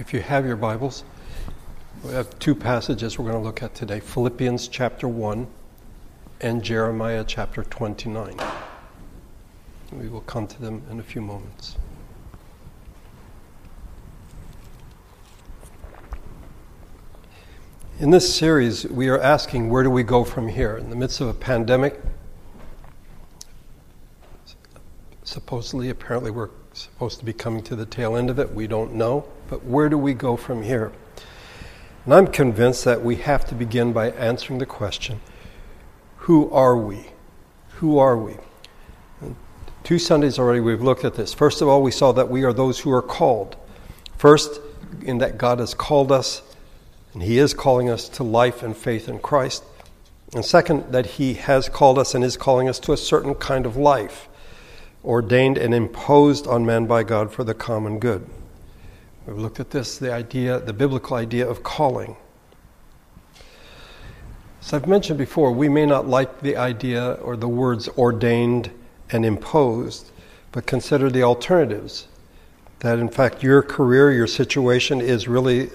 If you have your Bibles, we have two passages we're going to look at today Philippians chapter 1 and Jeremiah chapter 29. We will come to them in a few moments. In this series, we are asking where do we go from here? In the midst of a pandemic, supposedly, apparently, we're supposed to be coming to the tail end of it. We don't know. But where do we go from here? And I'm convinced that we have to begin by answering the question who are we? Who are we? And two Sundays already we've looked at this. First of all, we saw that we are those who are called. First, in that God has called us, and He is calling us to life and faith in Christ. And second, that He has called us and is calling us to a certain kind of life ordained and imposed on man by God for the common good. We've looked at this, the idea, the biblical idea of calling. As I've mentioned before, we may not like the idea or the words ordained and imposed, but consider the alternatives. That in fact, your career, your situation is really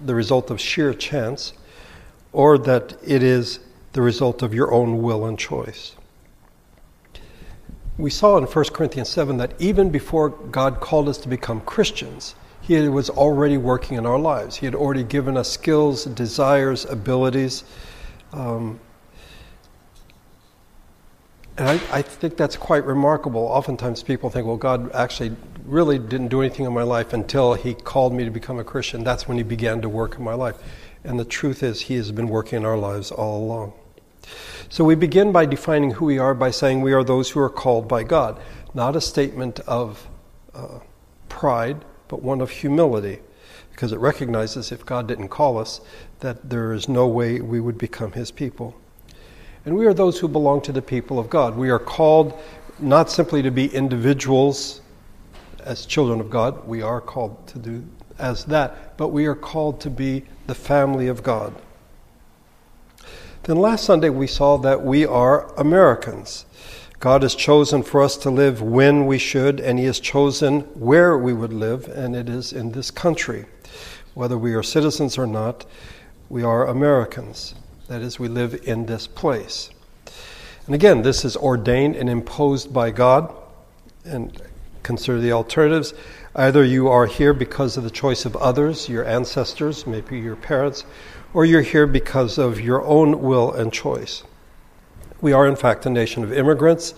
the result of sheer chance, or that it is the result of your own will and choice we saw in 1 Corinthians 7 that even before God called us to become Christians, He was already working in our lives. He had already given us skills, desires, abilities. Um, and I, I, think that's quite remarkable. Oftentimes people think, well, God actually really didn't do anything in my life until He called me to become a Christian. That's when He began to work in my life. And the truth is, He has been working in our lives all along. So we begin by defining who we are by saying we are those who are called by God, not a statement of uh, pride, but one of humility, because it recognizes if God didn't call us, that there is no way we would become His people. And we are those who belong to the people of God. We are called not simply to be individuals as children of God, we are called to do as that, but we are called to be the family of God. Then last Sunday we saw that we are Americans. God has chosen for us to live when we should, and He has chosen where we would live, and it is in this country. Whether we are citizens or not, we are Americans. That is, we live in this place. And again, this is ordained and imposed by God. And consider the alternatives. Either you are here because of the choice of others, your ancestors, maybe your parents, or you're here because of your own will and choice. We are, in fact, a nation of immigrants.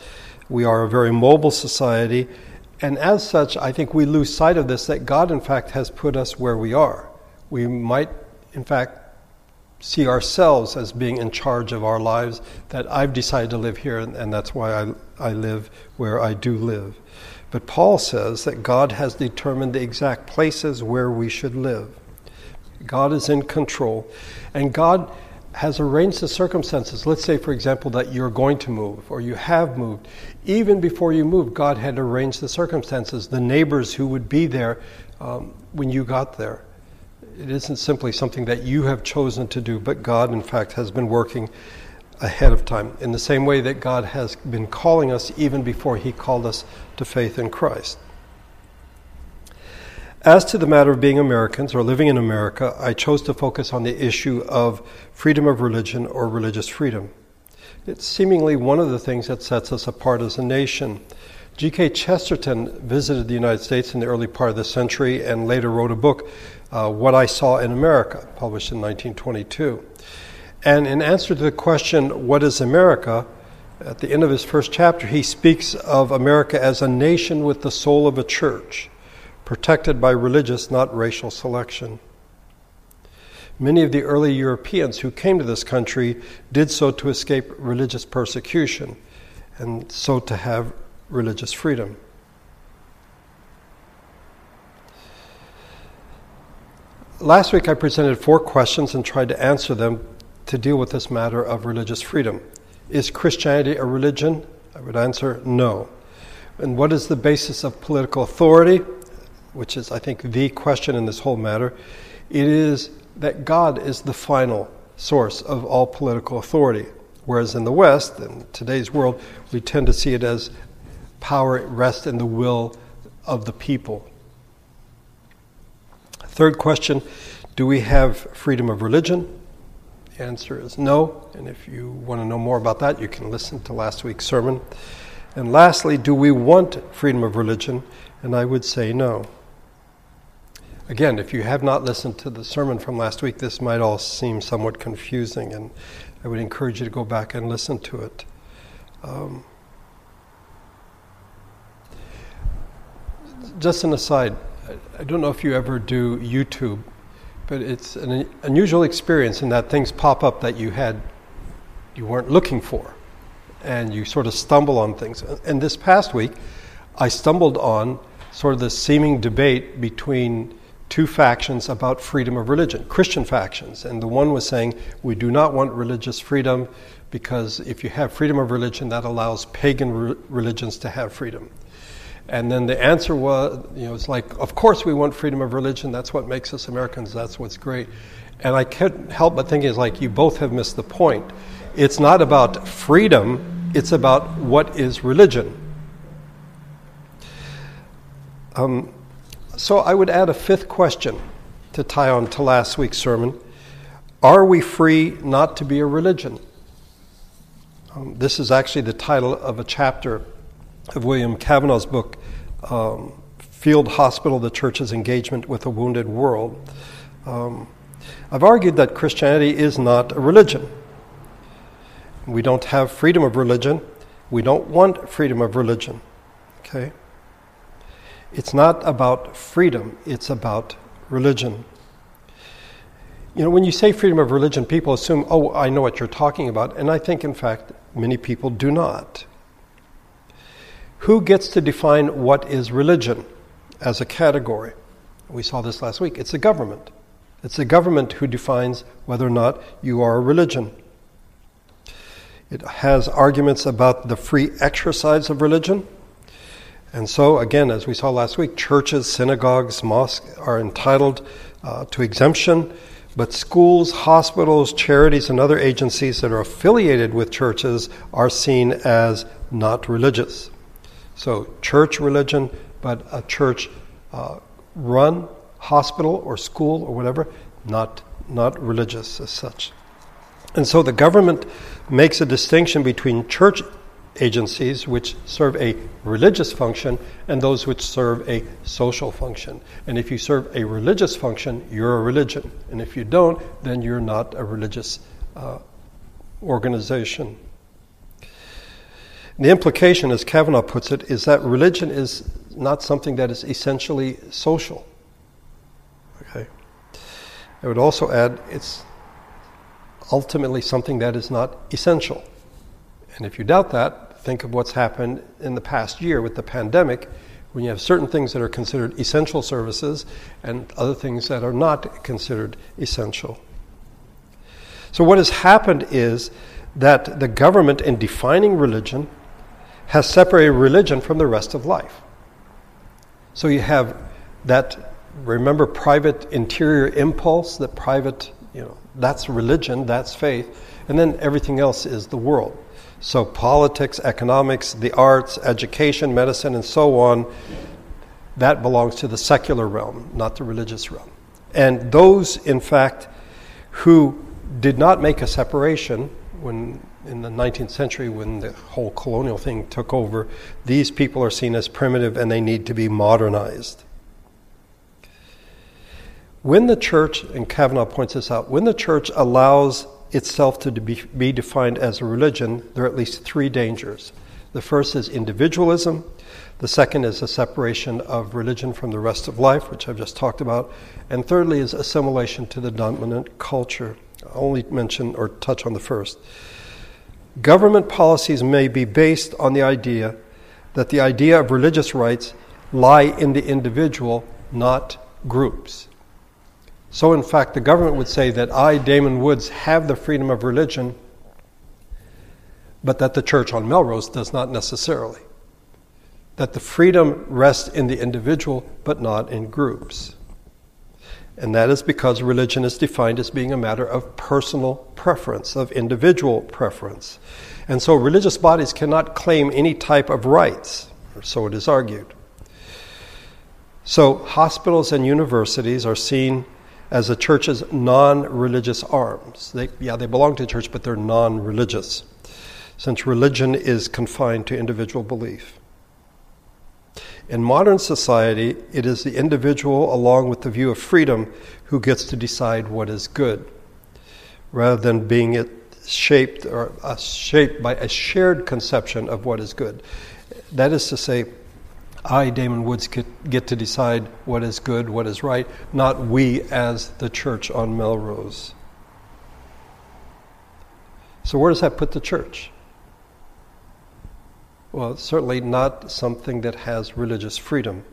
We are a very mobile society. And as such, I think we lose sight of this that God, in fact, has put us where we are. We might, in fact, see ourselves as being in charge of our lives, that I've decided to live here, and that's why I, I live where I do live. But Paul says that God has determined the exact places where we should live. God is in control. And God has arranged the circumstances. Let's say, for example, that you're going to move or you have moved. Even before you moved, God had arranged the circumstances, the neighbors who would be there um, when you got there. It isn't simply something that you have chosen to do, but God, in fact, has been working ahead of time. In the same way that God has been calling us even before He called us to faith in Christ. As to the matter of being Americans or living in America, I chose to focus on the issue of freedom of religion or religious freedom. It's seemingly one of the things that sets us apart as a nation. G.K. Chesterton visited the United States in the early part of the century and later wrote a book, uh, What I Saw in America, published in 1922. And in answer to the question, What is America? at the end of his first chapter, he speaks of America as a nation with the soul of a church protected by religious, not racial selection. Many of the early Europeans who came to this country did so to escape religious persecution and so to have religious freedom. Last week I presented four questions and tried to answer them to deal with this matter of religious freedom. Is Christianity a religion? I would answer no. And what is the basis of political authority? Which is, I think, the question in this whole matter, it is that God is the final source of all political authority. Whereas in the West, in today's world, we tend to see it as power rests in the will of the people. Third question Do we have freedom of religion? The answer is no. And if you want to know more about that, you can listen to last week's sermon. And lastly, do we want freedom of religion? And I would say no. Again, if you have not listened to the sermon from last week, this might all seem somewhat confusing, and I would encourage you to go back and listen to it. Um, just an aside, I don't know if you ever do YouTube, but it's an unusual experience in that things pop up that you had you weren't looking for, and you sort of stumble on things. And this past week, I stumbled on sort of the seeming debate between two factions about freedom of religion, Christian factions. And the one was saying, we do not want religious freedom because if you have freedom of religion, that allows pagan re- religions to have freedom. And then the answer was, you know, it's like, of course we want freedom of religion. That's what makes us Americans. That's what's great. And I can't help but thinking, it's like, you both have missed the point. It's not about freedom, it's about what is religion. Um, so I would add a fifth question to tie on to last week's sermon Are we free not to be a religion? Um, this is actually the title of a chapter of William Cavanaugh's book, um, Field Hospital The Church's Engagement with a Wounded World. Um, I've argued that Christianity is not a religion. We don't have freedom of religion. We don't want freedom of religion. Okay? It's not about freedom, it's about religion. You know, when you say freedom of religion, people assume, oh, I know what you're talking about. And I think, in fact, many people do not. Who gets to define what is religion as a category? We saw this last week. It's the government. It's the government who defines whether or not you are a religion. It has arguments about the free exercise of religion. And so, again, as we saw last week, churches, synagogues, mosques are entitled uh, to exemption, but schools, hospitals, charities, and other agencies that are affiliated with churches are seen as not religious. So, church religion, but a church uh, run hospital or school or whatever, not, not religious as such. And so the government makes a distinction between church agencies which serve a religious function and those which serve a social function. And if you serve a religious function, you're a religion. And if you don't, then you're not a religious uh, organization. The implication, as Cavanaugh puts it, is that religion is not something that is essentially social. Okay. I would also add it's ultimately something that is not essential. And if you doubt that, think of what's happened in the past year with the pandemic, when you have certain things that are considered essential services and other things that are not considered essential. So, what has happened is that the government, in defining religion, has separated religion from the rest of life. So you have that, remember, private interior impulse, that private, you know, that's religion, that's faith, and then everything else is the world. So politics, economics, the arts, education, medicine, and so on, that belongs to the secular realm, not the religious realm. And those, in fact, who did not make a separation when in the 19th century when the whole colonial thing took over, these people are seen as primitive and they need to be modernized. When the church, and Cavanaugh points this out, when the church allows itself to be, defined as a religion, there are at least three dangers. The first is individualism. The second is a separation of religion from the rest of life, which I've just talked about. And thirdly is assimilation to the dominant culture. I'll only mention or touch on the first. Government policies may be based on the idea that the idea of religious rights lie in the individual, not groups. So, in fact, the government would say that I, Damon Woods, have the freedom of religion, but that the church on Melrose does not necessarily. That the freedom rests in the individual, but not in groups. And that is because religion is defined as being a matter of personal preference, of individual preference. And so religious bodies cannot claim any type of rights, or so it is argued. So, hospitals and universities are seen as the church's non religious arms. They, yeah, they belong to the church, but they're non religious, since religion is confined to individual belief. In modern society, it is the individual, along with the view of freedom, who gets to decide what is good, rather than being it shaped or uh, shaped by a shared conception of what is good. That is to say, I, Damon Woods, get to decide what is good, what is right, not we as the church on Melrose. So, where does that put the church? Well, certainly not something that has religious freedom.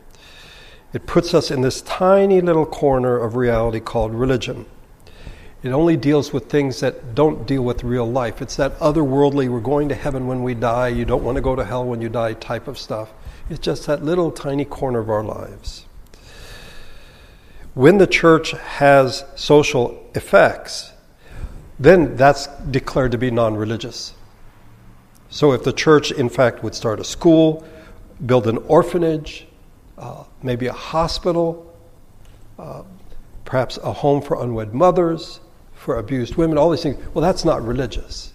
It puts us in this tiny little corner of reality called religion. It only deals with things that don't deal with real life. It's that otherworldly, we're going to heaven when we die, you don't want to go to hell when you die type of stuff. It's just that little tiny corner of our lives. When the church has social effects, then that's declared to be non religious. So, if the church, in fact, would start a school, build an orphanage, uh, maybe a hospital, uh, perhaps a home for unwed mothers, for abused women, all these things, well, that's not religious.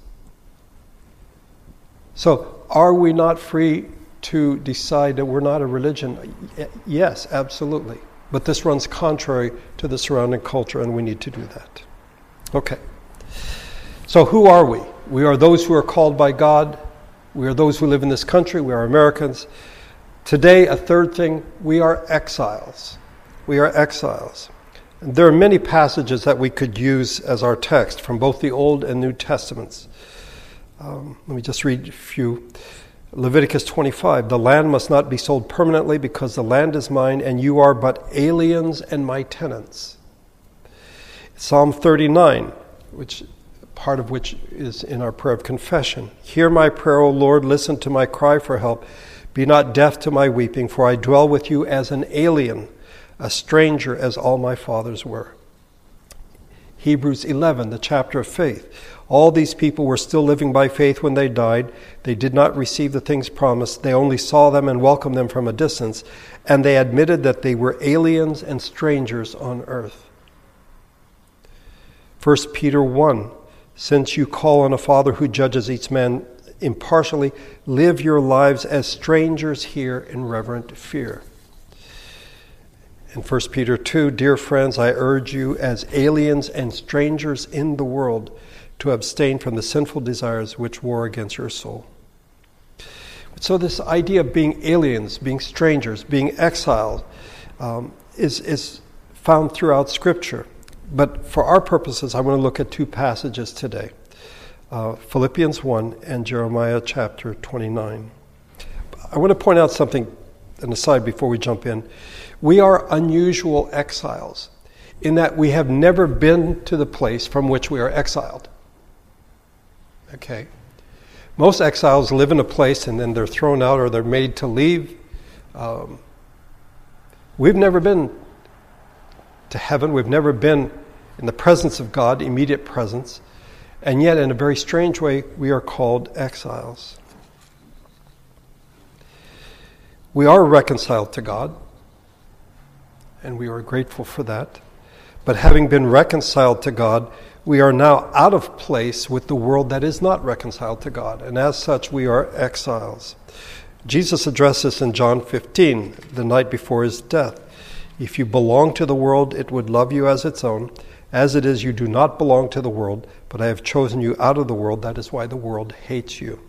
So, are we not free to decide that we're not a religion? Yes, absolutely. But this runs contrary to the surrounding culture, and we need to do that. Okay. So, who are we? We are those who are called by God. We are those who live in this country. We are Americans. Today, a third thing, we are exiles. We are exiles. And there are many passages that we could use as our text from both the Old and New Testaments. Um, let me just read a few. Leviticus 25 The land must not be sold permanently because the land is mine, and you are but aliens and my tenants. Psalm 39, which part of which is in our prayer of confession. Hear my prayer, O Lord, listen to my cry for help. Be not deaf to my weeping, for I dwell with you as an alien, a stranger as all my fathers were. Hebrews 11, the chapter of faith. All these people were still living by faith when they died. They did not receive the things promised. They only saw them and welcomed them from a distance, and they admitted that they were aliens and strangers on earth. 1 Peter 1 since you call on a Father who judges each man impartially, live your lives as strangers here in reverent fear. In 1 Peter 2, dear friends, I urge you as aliens and strangers in the world to abstain from the sinful desires which war against your soul. So, this idea of being aliens, being strangers, being exiled, um, is, is found throughout Scripture. But for our purposes, I want to look at two passages today uh, Philippians 1 and Jeremiah chapter 29. I want to point out something, an aside before we jump in. We are unusual exiles in that we have never been to the place from which we are exiled. Okay? Most exiles live in a place and then they're thrown out or they're made to leave. Um, we've never been to heaven. We've never been in the presence of God, immediate presence. And yet, in a very strange way, we are called exiles. We are reconciled to God, and we are grateful for that. But having been reconciled to God, we are now out of place with the world that is not reconciled to God, and as such, we are exiles. Jesus addressed this in John 15, the night before his death. If you belong to the world, it would love you as its own. As it is, you do not belong to the world, but I have chosen you out of the world. That is why the world hates you.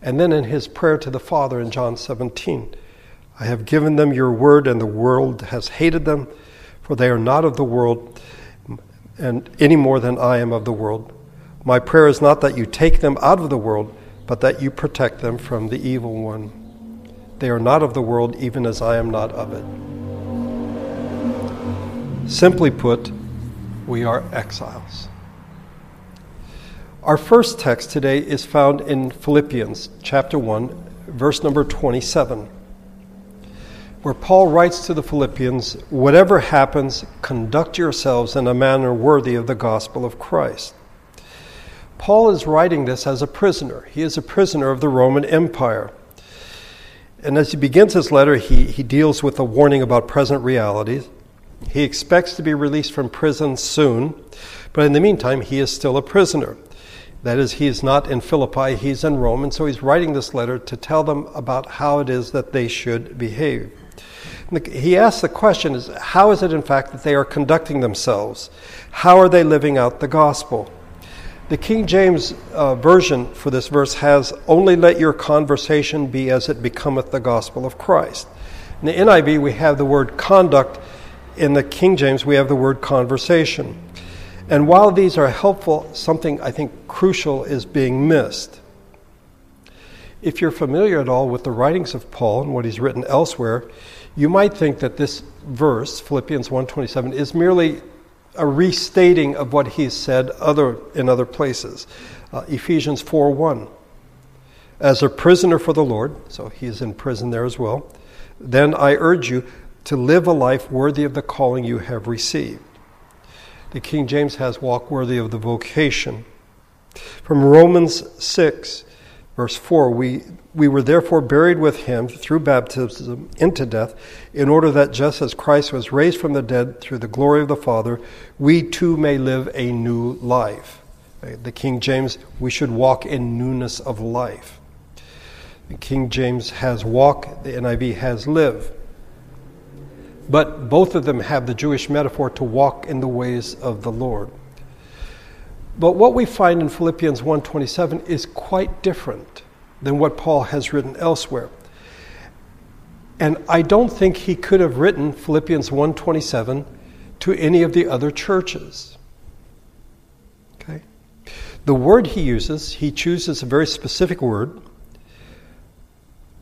And then in his prayer to the Father in John 17, I have given them your word, and the world has hated them, for they are not of the world, and any more than I am of the world. My prayer is not that you take them out of the world, but that you protect them from the evil one. They are not of the world, even as I am not of it. Simply put, we are exiles. Our first text today is found in Philippians chapter 1, verse number 27, where Paul writes to the Philippians Whatever happens, conduct yourselves in a manner worthy of the gospel of Christ. Paul is writing this as a prisoner. He is a prisoner of the Roman Empire. And as he begins his letter, he, he deals with a warning about present realities. He expects to be released from prison soon, but in the meantime, he is still a prisoner. That is, he is not in Philippi, he's in Rome, and so he's writing this letter to tell them about how it is that they should behave. He asks the question is how is it in fact that they are conducting themselves? How are they living out the gospel? The King James uh, version for this verse has only let your conversation be as it becometh the gospel of Christ. In the NIV we have the word conduct, in the King James we have the word conversation. And while these are helpful, something I think crucial is being missed. If you're familiar at all with the writings of Paul and what he's written elsewhere, you might think that this verse, Philippians 1:27, is merely a restating of what he's said other in other places. Uh, Ephesians 4:1. As a prisoner for the Lord, so he is in prison there as well. Then I urge you to live a life worthy of the calling you have received. The King James has walk worthy of the vocation. From Romans 6, verse 4, we, we were therefore buried with him through baptism into death, in order that just as Christ was raised from the dead through the glory of the Father, we too may live a new life. The King James, we should walk in newness of life. The King James has walk, the NIV has live. But both of them have the Jewish metaphor to walk in the ways of the Lord. But what we find in Philippians 1:27 is quite different than what Paul has written elsewhere. And I don't think he could have written Philippians 1:27 to any of the other churches. Okay? The word he uses, he chooses a very specific word,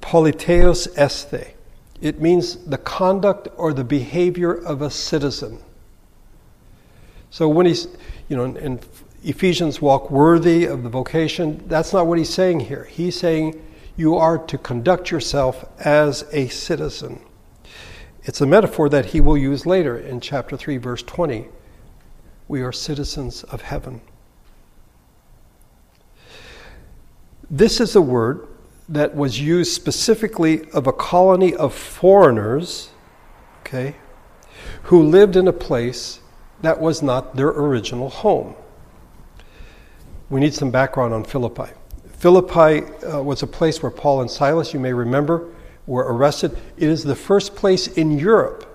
politeuesthe. It means the conduct or the behavior of a citizen. So when he's, you know, in Ephesians walk worthy of the vocation, that's not what he's saying here. He's saying you are to conduct yourself as a citizen. It's a metaphor that he will use later in chapter 3, verse 20. We are citizens of heaven. This is a word that was used specifically of a colony of foreigners, okay, who lived in a place that was not their original home. We need some background on Philippi. Philippi uh, was a place where Paul and Silas, you may remember, were arrested. It is the first place in Europe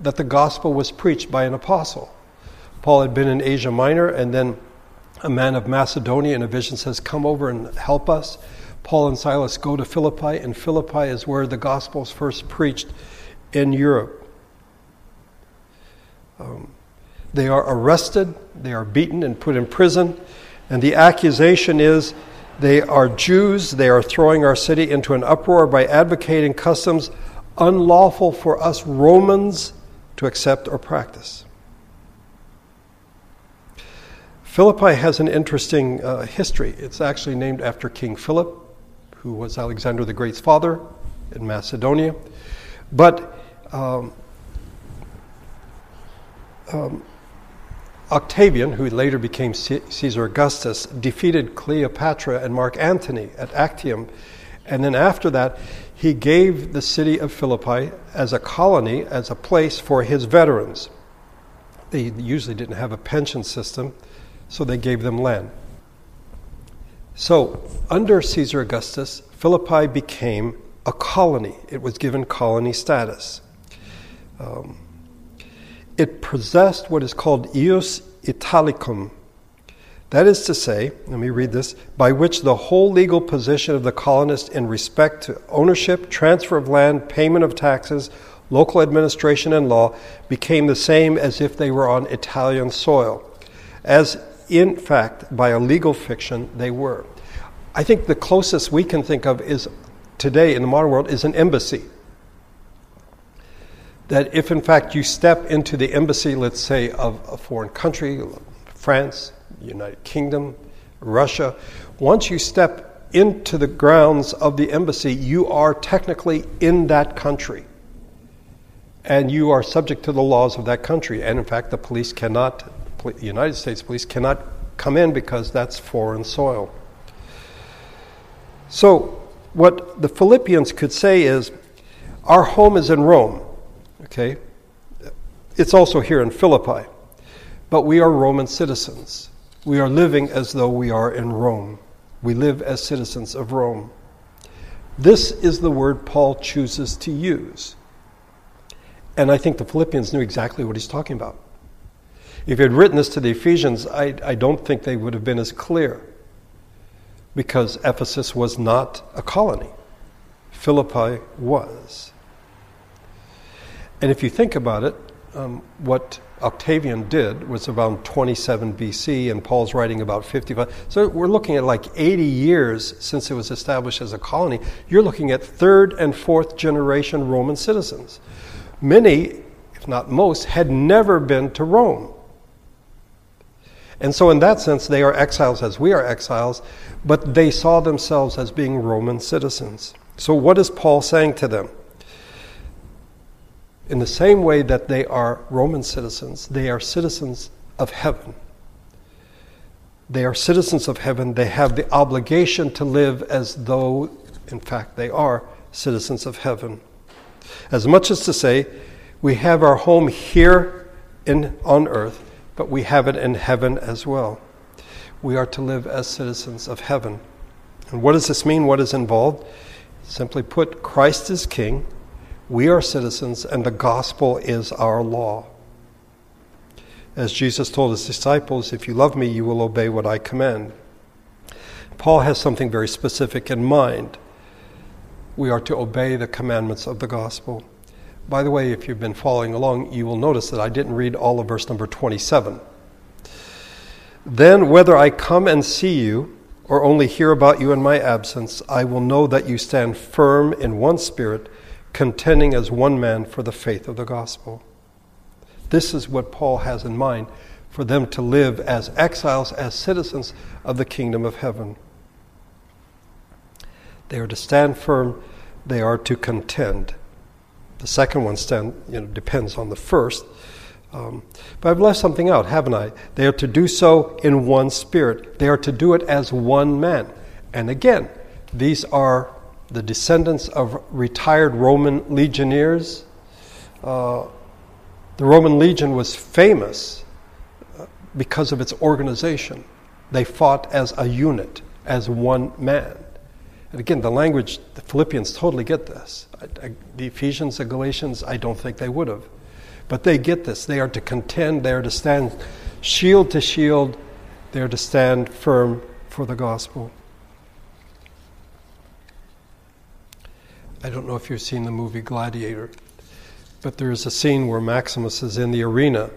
that the gospel was preached by an apostle. Paul had been in Asia Minor, and then a man of Macedonia in a vision says, Come over and help us. Paul and Silas go to Philippi, and Philippi is where the gospel is first preached in Europe. Um, they are arrested, they are beaten and put in prison, and the accusation is they are Jews, they are throwing our city into an uproar by advocating customs unlawful for us Romans to accept or practice. Philippi has an interesting uh, history. It's actually named after King Philip who was Alexander the Great's father in Macedonia. But um, um, Octavian, who later became Caesar Augustus, defeated Cleopatra and Mark Antony at Actium. And then after that, he gave the city of Philippi as a colony, as a place for his veterans. They usually didn't have a pension system, so they gave them land. So, under Caesar Augustus, Philippi became a colony. It was given colony status. Um, it possessed what is called ius italicum. That is to say, let me read this, by which the whole legal position of the colonist in respect to ownership, transfer of land, payment of taxes, local administration, and law became the same as if they were on Italian soil. As in fact, by a legal fiction, they were. I think the closest we can think of is today in the modern world is an embassy. That if in fact you step into the embassy, let's say, of a foreign country, France, United Kingdom, Russia, once you step into the grounds of the embassy, you are technically in that country. And you are subject to the laws of that country. And in fact, the police cannot the United States police cannot come in because that's foreign soil. So, what the Philippians could say is, our home is in Rome, okay? It's also here in Philippi, but we are Roman citizens. We are living as though we are in Rome. We live as citizens of Rome. This is the word Paul chooses to use. And I think the Philippians knew exactly what he's talking about. If he had written this to the Ephesians, I, I don't think they would have been as clear because Ephesus was not a colony, Philippi was. And if you think about it, um, what Octavian did was around 27 BC, and Paul's writing about 55. So we're looking at like 80 years since it was established as a colony. You're looking at third and fourth generation Roman citizens. Many, if not most, had never been to Rome. And so, in that sense, they are exiles as we are exiles, but they saw themselves as being Roman citizens. So, what is Paul saying to them? In the same way that they are Roman citizens, they are citizens of heaven. They are citizens of heaven. They have the obligation to live as though, in fact, they are citizens of heaven. As much as to say, we have our home here in, on earth, but we have it in heaven as well. We are to live as citizens of heaven. And what does this mean? What is involved? Simply put, Christ is king. We are citizens, and the gospel is our law. As Jesus told his disciples, if you love me, you will obey what I command. Paul has something very specific in mind. We are to obey the commandments of the gospel. By the way, if you've been following along, you will notice that I didn't read all of verse number 27. Then, whether I come and see you or only hear about you in my absence, I will know that you stand firm in one spirit contending as one man for the faith of the gospel. This is what Paul has in mind for them to live as exiles, as citizens of the kingdom of heaven. They are to stand firm, they are to contend. The second one stand, you know, depends on the first. Um, but I've left something out, haven't I? They are to do so in one spirit. They are to do it as one man. And again, these are the descendants of retired Roman legionnaires. Uh, the Roman legion was famous uh, because of its organization. They fought as a unit, as one man. And again, the language, the Philippians totally get this. I, I, the Ephesians, the Galatians, I don't think they would have. But they get this. They are to contend, they are to stand shield to shield, they are to stand firm for the gospel. I don't know if you've seen the movie Gladiator, but there is a scene where Maximus is in the arena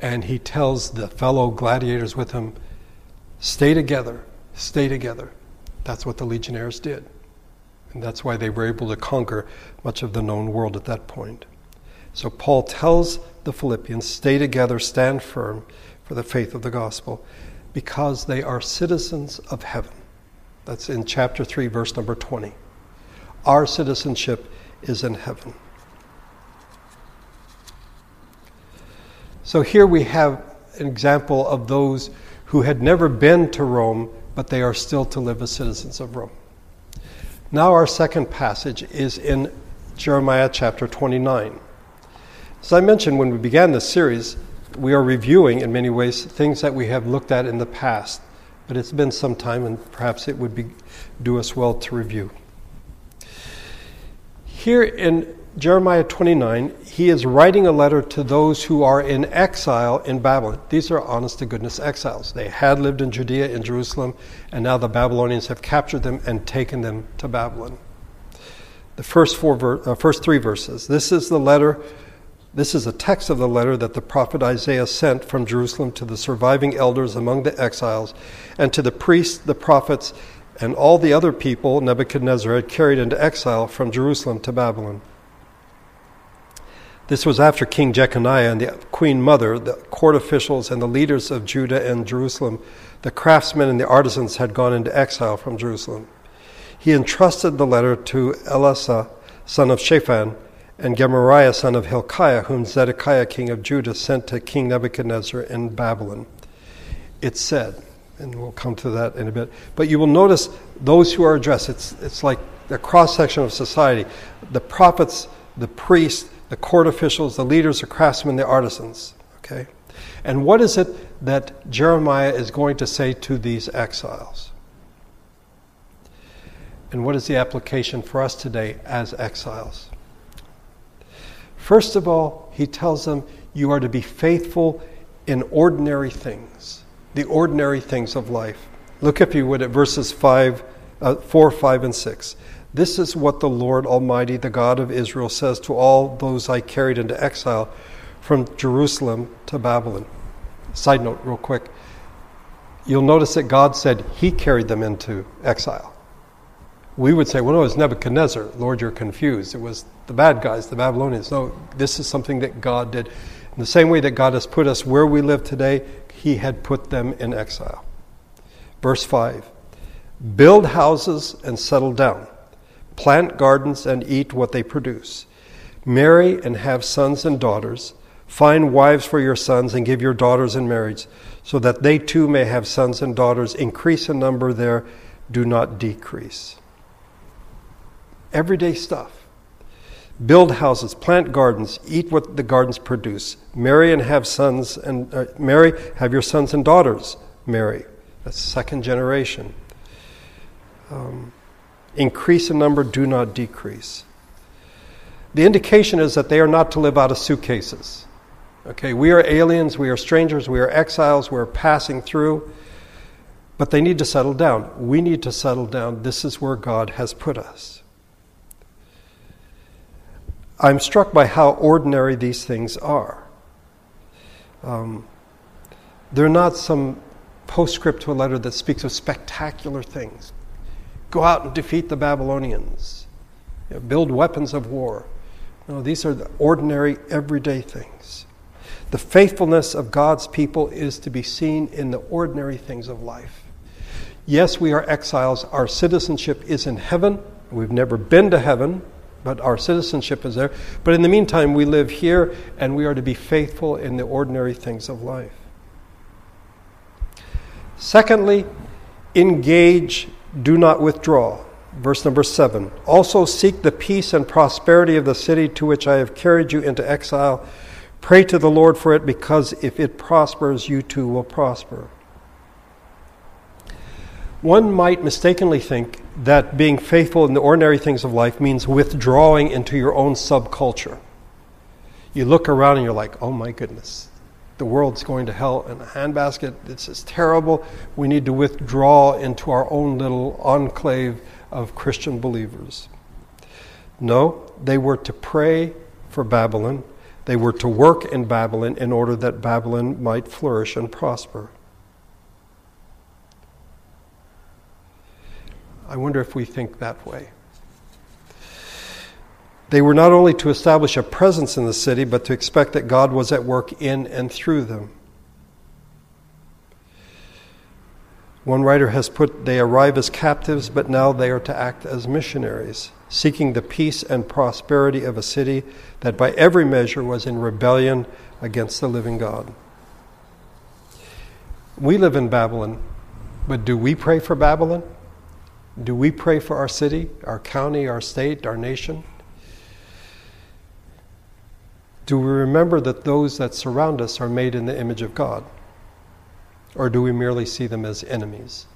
and he tells the fellow gladiators with him, Stay together, stay together. That's what the legionnaires did. And that's why they were able to conquer much of the known world at that point. So Paul tells the Philippians, Stay together, stand firm for the faith of the gospel, because they are citizens of heaven. That's in chapter 3, verse number 20. Our citizenship is in heaven. So here we have an example of those who had never been to Rome, but they are still to live as citizens of Rome. Now, our second passage is in Jeremiah chapter 29. As I mentioned when we began this series, we are reviewing, in many ways, things that we have looked at in the past, but it's been some time, and perhaps it would be, do us well to review. Here in Jeremiah 29, he is writing a letter to those who are in exile in Babylon. These are honest to goodness exiles. They had lived in Judea, in Jerusalem, and now the Babylonians have captured them and taken them to Babylon. The first, four ver- uh, first three verses. This is the letter, this is a text of the letter that the prophet Isaiah sent from Jerusalem to the surviving elders among the exiles and to the priests, the prophets, and all the other people Nebuchadnezzar had carried into exile from Jerusalem to Babylon. This was after King Jeconiah and the queen mother, the court officials, and the leaders of Judah and Jerusalem, the craftsmen and the artisans had gone into exile from Jerusalem. He entrusted the letter to Elasah, son of Shaphan, and Gemariah, son of Hilkiah, whom Zedekiah, king of Judah, sent to King Nebuchadnezzar in Babylon. It said, and we'll come to that in a bit. But you will notice those who are addressed. It's, it's like the cross section of society the prophets, the priests, the court officials, the leaders, the craftsmen, the artisans. Okay? And what is it that Jeremiah is going to say to these exiles? And what is the application for us today as exiles? First of all, he tells them, You are to be faithful in ordinary things, the ordinary things of life. Look, if you would, at verses five, uh, 4, 5, and 6. This is what the Lord Almighty, the God of Israel, says to all those I carried into exile from Jerusalem to Babylon. Side note, real quick. You'll notice that God said He carried them into exile. We would say, well, no, it was Nebuchadnezzar. Lord, you're confused. It was the bad guys, the Babylonians. No, this is something that God did. In the same way that God has put us where we live today, He had put them in exile. Verse 5 Build houses and settle down, plant gardens and eat what they produce, marry and have sons and daughters Find wives for your sons and give your daughters in marriage, so that they too may have sons and daughters. Increase in number there, do not decrease. Everyday stuff. Build houses, plant gardens, eat what the gardens produce. Marry and have sons, and uh, marry, have your sons and daughters marry. That's second generation. Um, increase in number, do not decrease. The indication is that they are not to live out of suitcases. Okay, we are aliens, we are strangers, we are exiles, we're passing through, but they need to settle down. We need to settle down. This is where God has put us. I'm struck by how ordinary these things are. Um, they're not some postscript to a letter that speaks of spectacular things. Go out and defeat the Babylonians, you know, build weapons of war. No, these are the ordinary, everyday things. The faithfulness of God's people is to be seen in the ordinary things of life. Yes, we are exiles. Our citizenship is in heaven. We've never been to heaven, but our citizenship is there. But in the meantime, we live here and we are to be faithful in the ordinary things of life. Secondly, engage, do not withdraw. Verse number seven. Also seek the peace and prosperity of the city to which I have carried you into exile Pray to the Lord for it because if it prospers, you too will prosper. One might mistakenly think that being faithful in the ordinary things of life means withdrawing into your own subculture. You look around and you're like, oh my goodness, the world's going to hell in a handbasket. This is terrible. We need to withdraw into our own little enclave of Christian believers. No, they were to pray for Babylon they were to work in Babylon in order that Babylon might flourish and prosper. I wonder if we think that way. They were not only to establish a presence in the city, but to expect that God was at work in and through them. One writer has put, they arrive as captives, but now they are to act as missionaries seeking the peace and prosperity of a city that by every measure was in rebellion against the living God. We live in Babylon, but do we pray for Babylon? Do we pray for our city, our county, our state, our nation? Do we remember that those that surround us are made in the image of God? Or do we merely see them as enemies?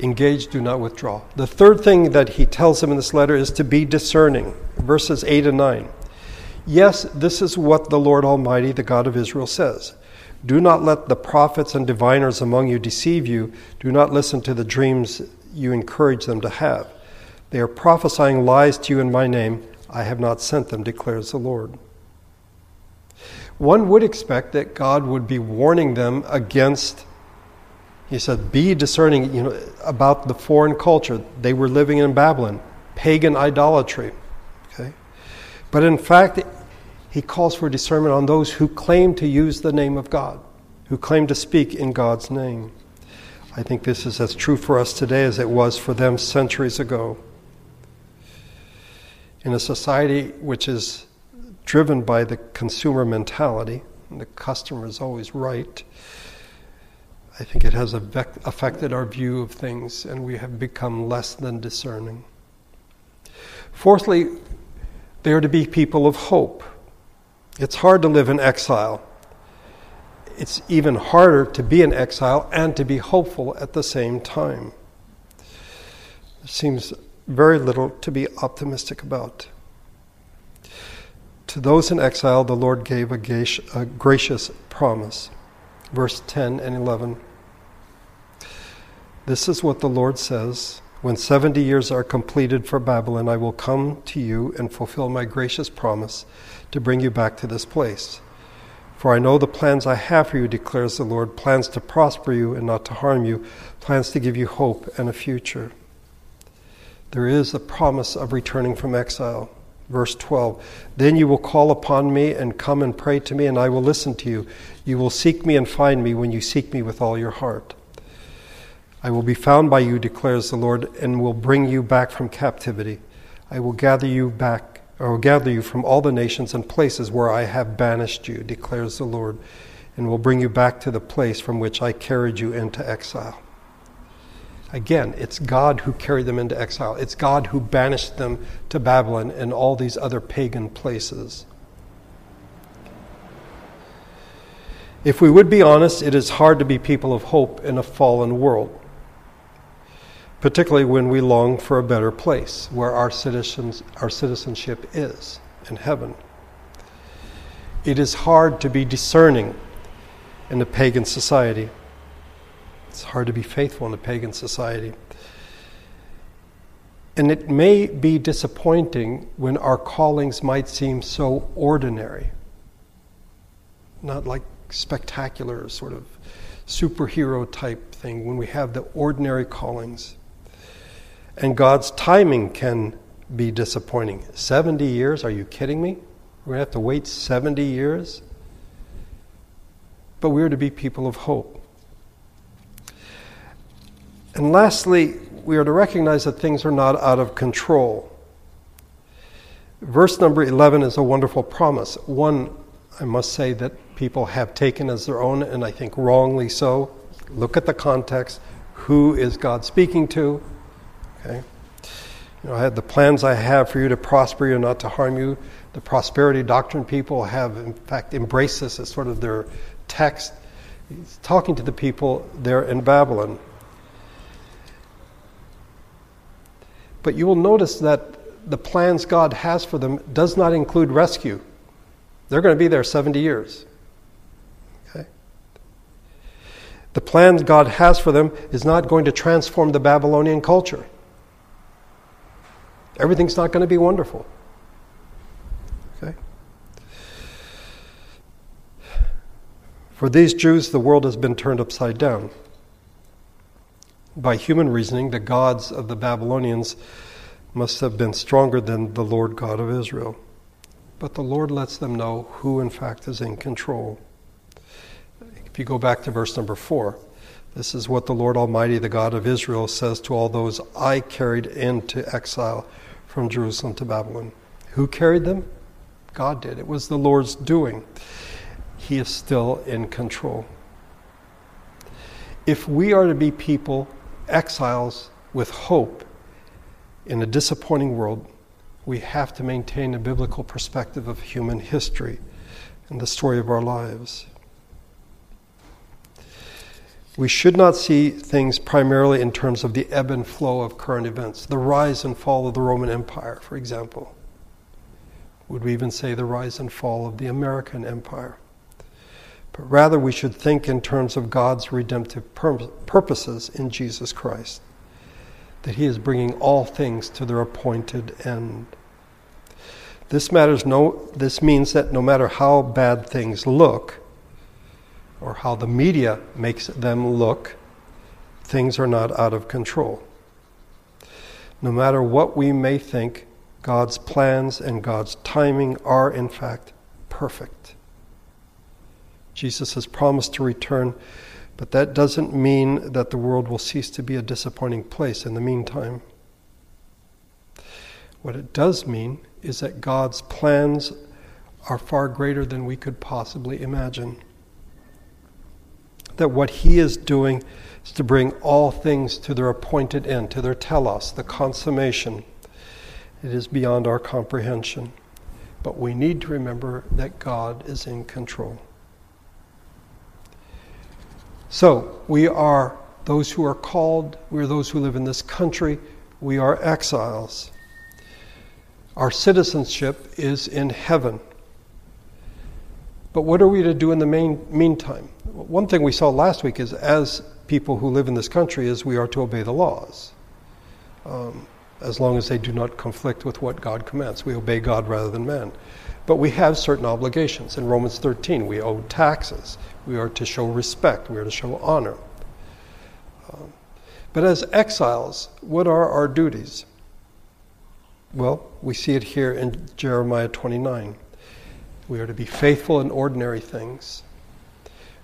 Engage, do not withdraw. The third thing that he tells him in this letter is to be discerning. Verses 8 and 9. Yes, this is what the Lord Almighty, the God of Israel, says. Do not let the prophets and diviners among you deceive you. Do not listen to the dreams you encourage them to have. They are prophesying lies to you in my name. I have not sent them, declares the Lord. One would expect that God would be warning them against he said, Be discerning you know, about the foreign culture. They were living in Babylon, pagan idolatry. Okay? But in fact, he calls for discernment on those who claim to use the name of God, who claim to speak in God's name. I think this is as true for us today as it was for them centuries ago. In a society which is driven by the consumer mentality, the customer is always right, I think it has affected our view of things and we have become less than discerning. Fourthly, they are to be people of hope. It's hard to live in exile. It's even harder to be in exile and to be hopeful at the same time. There seems very little to be optimistic about. To those in exile, the Lord gave a, gracious promise. Verse 10 and 11. This is what the Lord says When 70 years are completed for Babylon, I will come to you and fulfill my gracious promise to bring you back to this place. For I know the plans I have for you, declares the Lord plans to prosper you and not to harm you, plans to give you hope and a future. There is a promise of returning from exile. Verse 12 Then you will call upon me and come and pray to me, and I will listen to you. You will seek me and find me when you seek me with all your heart. I will be found by you, declares the Lord, and will bring you back from captivity. I will gather you back, or will gather you from all the nations and places where I have banished you, declares the Lord, and will bring you back to the place from which I carried you into exile. Again, it's God who carried them into exile. It's God who banished them to Babylon and all these other pagan places. If we would be honest, it is hard to be people of hope in a fallen world, particularly when we long for a better place where our, citizens, our citizenship is in heaven. It is hard to be discerning in a pagan society. It's hard to be faithful in a pagan society. And it may be disappointing when our callings might seem so ordinary, not like spectacular, sort of superhero type thing, when we have the ordinary callings. And God's timing can be disappointing. 70 years? Are you kidding me? We're going to have to wait 70 years? But we are to be people of hope. And lastly, we are to recognize that things are not out of control. Verse number 11 is a wonderful promise. One, I must say, that people have taken as their own, and I think wrongly so. Look at the context. Who is God speaking to? Okay. You know, I had the plans I have for you to prosper you, and not to harm you. The prosperity doctrine people have, in fact, embraced this as sort of their text. He's talking to the people there in Babylon. But you will notice that the plans God has for them does not include rescue. They're going to be there 70 years. Okay? The plan God has for them is not going to transform the Babylonian culture. Everything's not going to be wonderful. Okay? For these Jews, the world has been turned upside down by human reasoning, the gods of the Babylonians must have been stronger than the Lord God of Israel. But the Lord lets them know who, in fact, is in control. If you go back to verse number four, this is what the Lord Almighty, the God of Israel, says to all those I carried into exile from Jerusalem to Babylon. Who carried them? God did. It was the Lord's doing. He is still in control. If we are to be people exiles with hope in a disappointing world, we have to maintain a biblical perspective of human history and the story of our lives. We should not see things primarily in terms of the ebb and flow of current events, the rise and fall of the Roman Empire, for example. Would we even say the rise and fall of the American Empire? but rather we should think in terms of God's redemptive pur- purposes in Jesus Christ, that He is bringing all things to their appointed end. This matters no. This means that no matter how bad things look, or how the media makes them look, things are not out of control. No matter what we may think, God's plans and God's timing are in fact perfect. Jesus has promised to return, but that doesn't mean that the world will cease to be a disappointing place in the meantime. What it does mean is that God's plans are far greater than we could possibly imagine. That what He is doing is to bring all things to their appointed end, to their telos, the consummation. It is beyond our comprehension. But we need to remember that God is in control. So, we are those who are called, we are those who live in this country, we are exiles. Our citizenship is in heaven. But what are we to do in the main, meantime? One thing we saw last week is as people who live in this country is we are to obey the laws. Um, as long as they do not conflict with what God commands. We obey God rather than man. But we have certain obligations. In Romans 13, we owe taxes. We are to show respect. We are to show honor. Um, but as exiles, what are our duties? Well, we see it here in Jeremiah 29. We are to be faithful in ordinary things.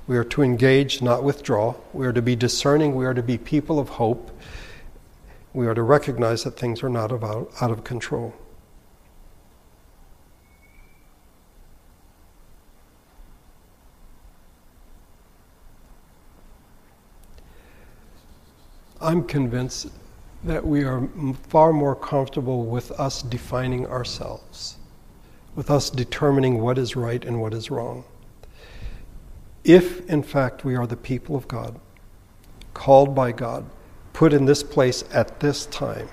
We are to engage, not withdraw. We are to be discerning. We are to be people of hope. We are to recognize that things are not about, out of control. I'm convinced that we are far more comfortable with us defining ourselves with us determining what is right and what is wrong. If, in fact, we are the people of God, called by God, put in this place at this time,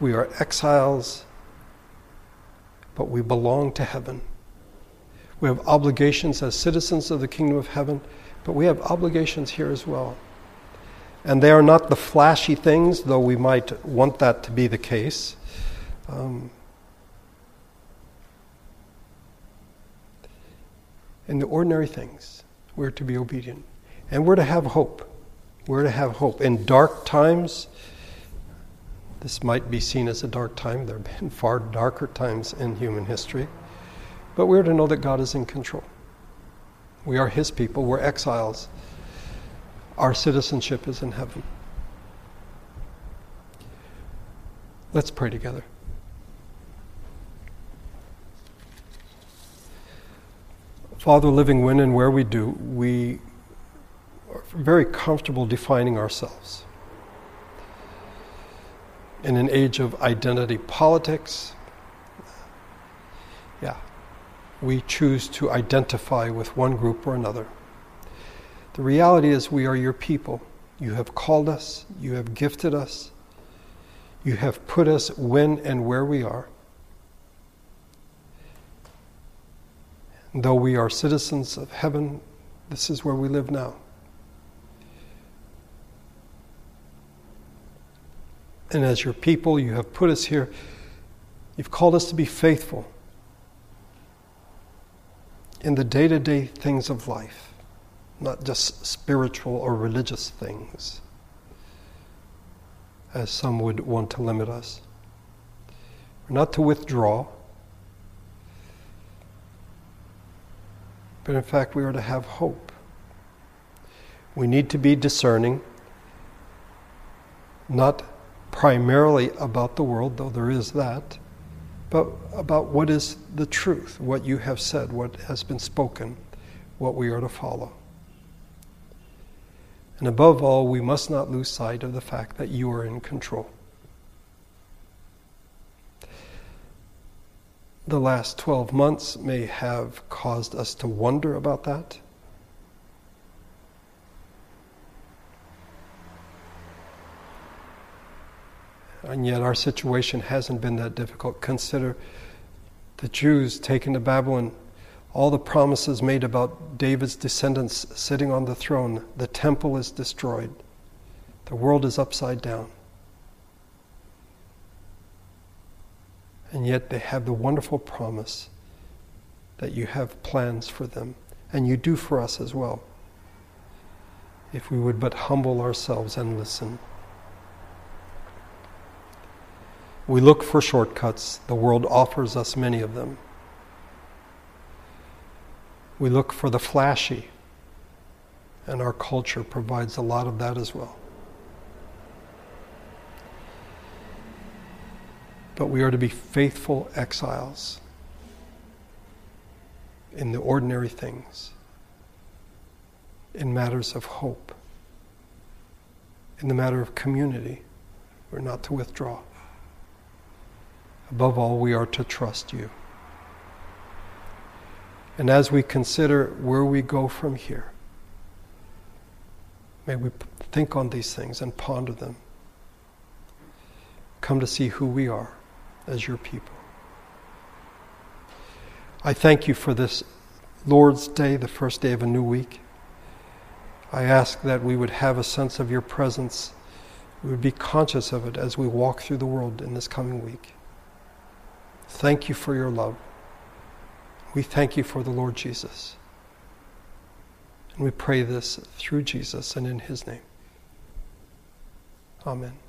we are exiles, but we belong to heaven. We have obligations as citizens of the kingdom of heaven, but we have obligations here as well. And they are not the flashy things, though we might want that to be the case. Um, in the ordinary things, we're to be obedient. And we're to have hope. We're to have hope. In dark times, this might be seen as a dark time. There have been far darker times in human history. But we're to know that God is in control. We are His people, we're exiles. Our citizenship is in heaven. Let's pray together. Father, living when and where we do, we are very comfortable defining ourselves. In an age of identity politics, yeah, we choose to identify with one group or another. The reality is, we are your people. You have called us, you have gifted us, you have put us when and where we are. Though we are citizens of heaven, this is where we live now. And as your people, you have put us here. You've called us to be faithful in the day to day things of life, not just spiritual or religious things, as some would want to limit us. Not to withdraw. But in fact, we are to have hope. We need to be discerning, not primarily about the world, though there is that, but about what is the truth, what you have said, what has been spoken, what we are to follow. And above all, we must not lose sight of the fact that you are in control. The last 12 months may have caused us to wonder about that. And yet, our situation hasn't been that difficult. Consider the Jews taken to Babylon, all the promises made about David's descendants sitting on the throne. The temple is destroyed, the world is upside down. And yet they have the wonderful promise that you have plans for them, and you do for us as well, if we would but humble ourselves and listen. We look for shortcuts, the world offers us many of them. We look for the flashy, and our culture provides a lot of that as well. But we are to be faithful exiles in the ordinary things. in matters of hope. In the matter of community, we're not to withdraw. Above all, we are to trust you. And as we consider where we go from here, may we think on these things and ponder them. Come to see who we are as your people. I thank you for this Lord's Day, the first day of a new week. I ask that we would have a sense of your presence. We would be conscious of it as we walk through the world in this coming week. Thank you for your love. We thank you for the Lord Jesus. And we pray this through Jesus and in his name. Amen.